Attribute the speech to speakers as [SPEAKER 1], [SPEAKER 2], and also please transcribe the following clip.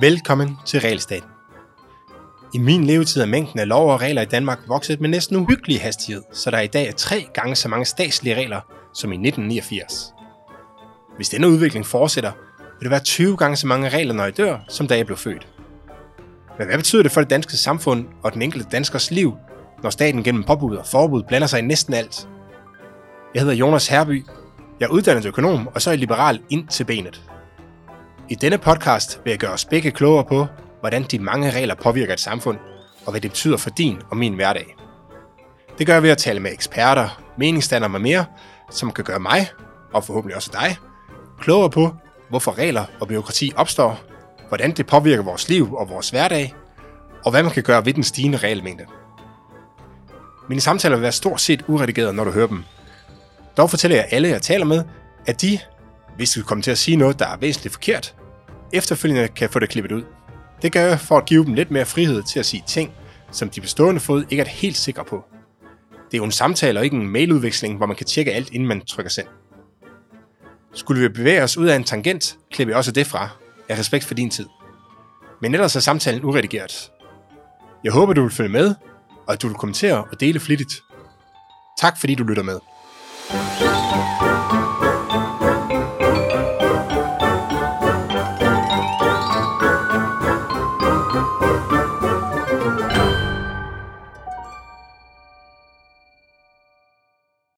[SPEAKER 1] Velkommen til Realstaten. I min levetid er mængden af lov og regler i Danmark vokset med næsten uhyggelig hastighed, så der i dag er tre gange så mange statslige regler som i 1989. Hvis denne udvikling fortsætter, vil der være 20 gange så mange regler, når jeg dør, som da jeg blev født. Men hvad betyder det for det danske samfund og den enkelte danskers liv, når staten gennem påbud og forbud blander sig i næsten alt? Jeg hedder Jonas Herby. Jeg er uddannet økonom, og så er jeg liberal ind til benet. I denne podcast vil jeg gøre os begge klogere på, hvordan de mange regler påvirker et samfund, og hvad det betyder for din og min hverdag. Det gør jeg ved at tale med eksperter, meningsstandere med mere, som kan gøre mig, og forhåbentlig også dig, klogere på, hvorfor regler og byråkrati opstår, hvordan det påvirker vores liv og vores hverdag, og hvad man kan gøre ved den stigende regelmængde. Mine samtaler vil være stort set uredigeret, når du hører dem. Dog fortæller jeg alle, jeg taler med, at de, hvis de kommer til at sige noget, der er væsentligt forkert, efterfølgende kan få det klippet ud. Det gør jeg for at give dem lidt mere frihed til at sige ting, som de bestående fod ikke er helt sikre på. Det er jo en samtale og ikke en mailudveksling, hvor man kan tjekke alt, inden man trykker send. Skulle vi bevæge os ud af en tangent, klipper jeg også det fra, af respekt for din tid. Men ellers er samtalen uredigeret. Jeg håber, du vil følge med, og at du vil kommentere og dele flittigt. Tak fordi du lytter med. Música